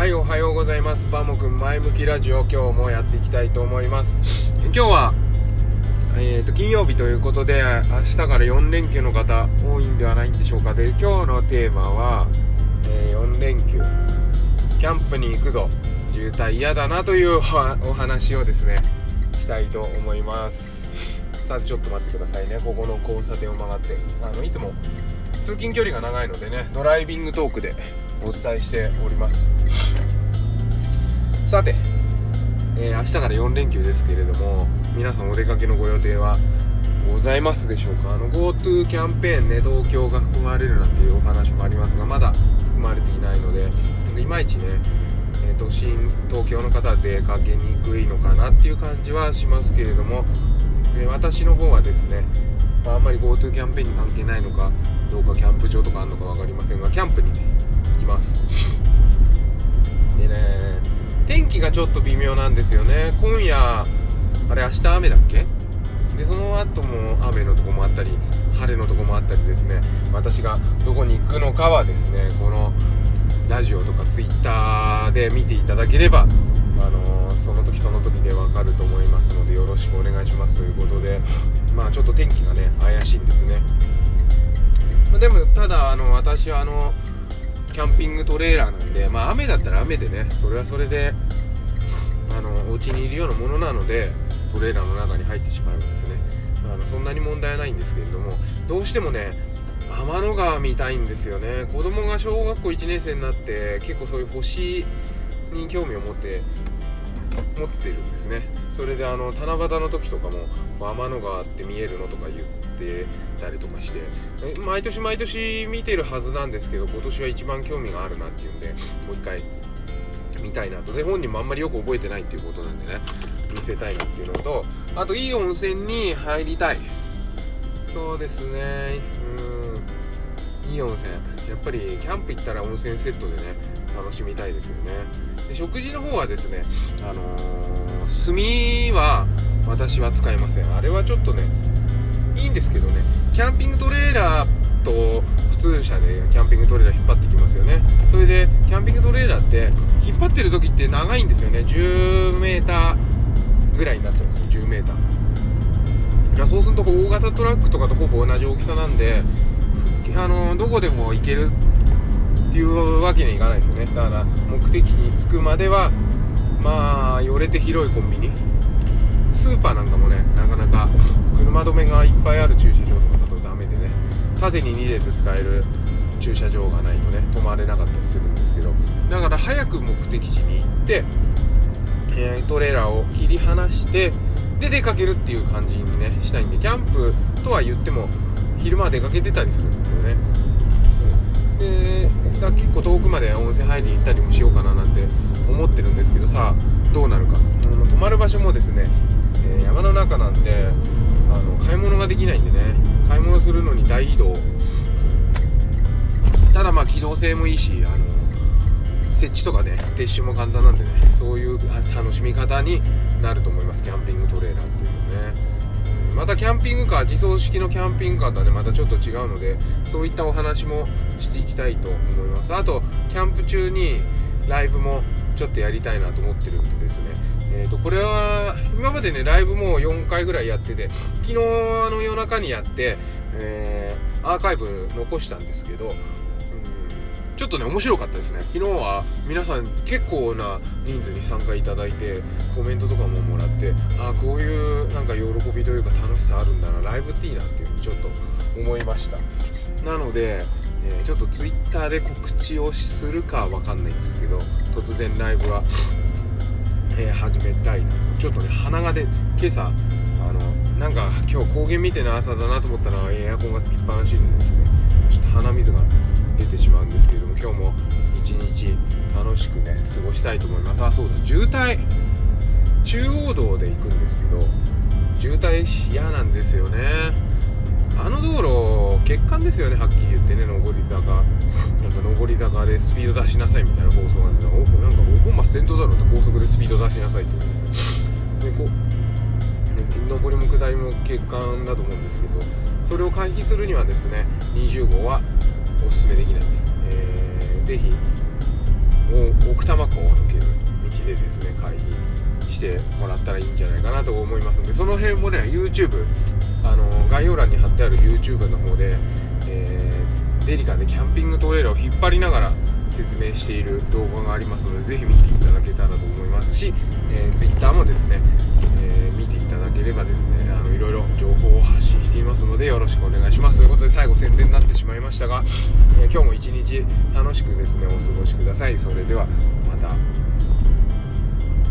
はいおはようございます。バモくん前向きラジオ今日もやっていきたいと思います。今日はえーと金曜日ということで明日から4連休の方多いんではないんでしょうか。で今日のテーマは、えー4連休。キャンプに行くぞ。渋滞嫌だなというお話をですねしたいと思います。さてちょっと待ってくださいね。ここの交差点を曲がって。あのいつも通勤距離が長いのでねドライビングトークでお伝えしております。さて、えー明日から4連休ですけれども皆さんお出かけのご予定はございますでしょうか？あの GoTo キャンペーンね東京が含まれるなんていうお話もありますがまだ含まれていないのでいまいちね都心東京の方は出かけにくいのかなっていう感じはしますけれども、え私の方はですね、まあ、あんまり GoTo キャンペーンに関係ないのかどうかキャンプ場とかあるのか分かりませんがキャンプにねきます。でね天気がちょっと微妙なんですよね。今夜あれ明日雨だっけ？でその後も雨のとこもあったり晴れのとこもあったりですね。私がどこに行くのかはですねこのラジオとかツイッターで見ていただければ、あのーその時その時でわかると思いますのでよろしくお願いします。ということでまあちょっと天気がね怪しいんですね。までもただあの私はあのキャンピングトレーラーなんでまあ雨だったら雨でねそれはそれであのお家にいるようなものなのでトレーラーの中に入ってしまえばですね。あのそんなに問題ないんですけれどもどうしてもね天の川見たいんですよね。子供が小学校1年生になって結構そういう星に興味を持って持ってるんですね。それであの七夕の時とかも天の川って見えるのとか言ってたりとかして毎年毎年見てるはずなんですけど今年は一番興味があるなっていうんでもう一回見たいなと。で本人もあんまりよく覚えてないっていうことなんでね見せたいなっていうのとあといい温泉に入りたい。そうですね。うん。いい温泉。やっぱりキャンプ行ったら温泉セットでね楽しみたいですよね。で食事の方はですねあのー炭は私は使いません。あれはちょっとねいいんですけどねキャンピングトレーラーと普通車でキャンピングトレーラー引っ張ってきますよね。それでキャンピングトレーラーって引っ張ってる時って長いんですよね。10m ぐらいになっちゃうんです 10m そうすると大型トラックとかとほぼ同じ大きさなんであのどこでも行けるっていうわけにはいかないですよね。だから目的地に着くまではまあ寄れて広いコンビニ。スーパーなんかもねなかなか車止めがいっぱいある駐車場とかだとダメでね。縦に2列使える駐車場がないとね止まれなかったりするんですけど。だから早く目的地に行って、えートレーラーを切り離してで出かけるっていう感じにねしたいんでキャンプとは言っても昼間は出かけてたりするんですよね。でだ結構遠くまで温泉入りに行ったりもしようかななんて思ってるんですけどさあどうなるか。あの泊まる場所もですね、えー山の中なんであの買い物ができないんでね買い物するのに大移動。ただまあ機動性もいいしあの設置とかね撤収も簡単なんでねそういう楽しみ方になると思います。キャンピングトレーラーっていうのね。またキャンピングカー自走式のキャンピングカーとはね。またちょっと違うのでそういったお話もしていきたいと思います。あとキャンプ中にライブもちょっとやりたいなと思ってるんでですね。えー、とこれは今までねライブも4回ぐらいやってて昨日の夜中にやって、えーアーカイブ残したんですけど、ちょっとね面白かったですね。昨日は皆さん結構な人数に参加いただいてコメントとかももらってああこういうなんか喜びというか楽しさあるんだなライブっていいなっていうふうにちょっと思いました。なので、えーちょっとツイッターで告知をするかわかんないんですけど突然ライブは、えー始めたいな。ちょっとね鼻がで今朝あのなんか今日高原みたいな朝だなと思ったらエアコンがつきっぱなしでですね。ちょっと鼻水が出てしまうんですけれども今日も一日楽しくね過ごしたいと思います。あそうだ渋滞。中央道で行くんですけど渋滞嫌なんですよね。あの道路欠陥ですよねはっきり言ってね上り坂。なんか上り坂でスピード出しなさいみたいな放送があっておなんか本末転倒だろうって高速でスピード出しなさいってでこうね上りも下りも欠陥だと思うんですけどそれを回避するにはですね20号はおすすめできない。んで、えー、ぜひ奥多摩湖回避してもらったらいいんじゃないかなと思いますのでその辺もね YouTube あの概要欄に貼ってある YouTube の方で、えー、デリカでキャンピングトレーラーを引っ張りながら説明している動画がありますのでぜひ見ていただけたらと思いますし、えー、Twitter もですね、えー、見ていただければですねあのいろいろ情報でよろしくお願いします。ということで最後宣伝になってしまいましたが、えー、今日も一日楽しくですねお過ごしください。それではまた。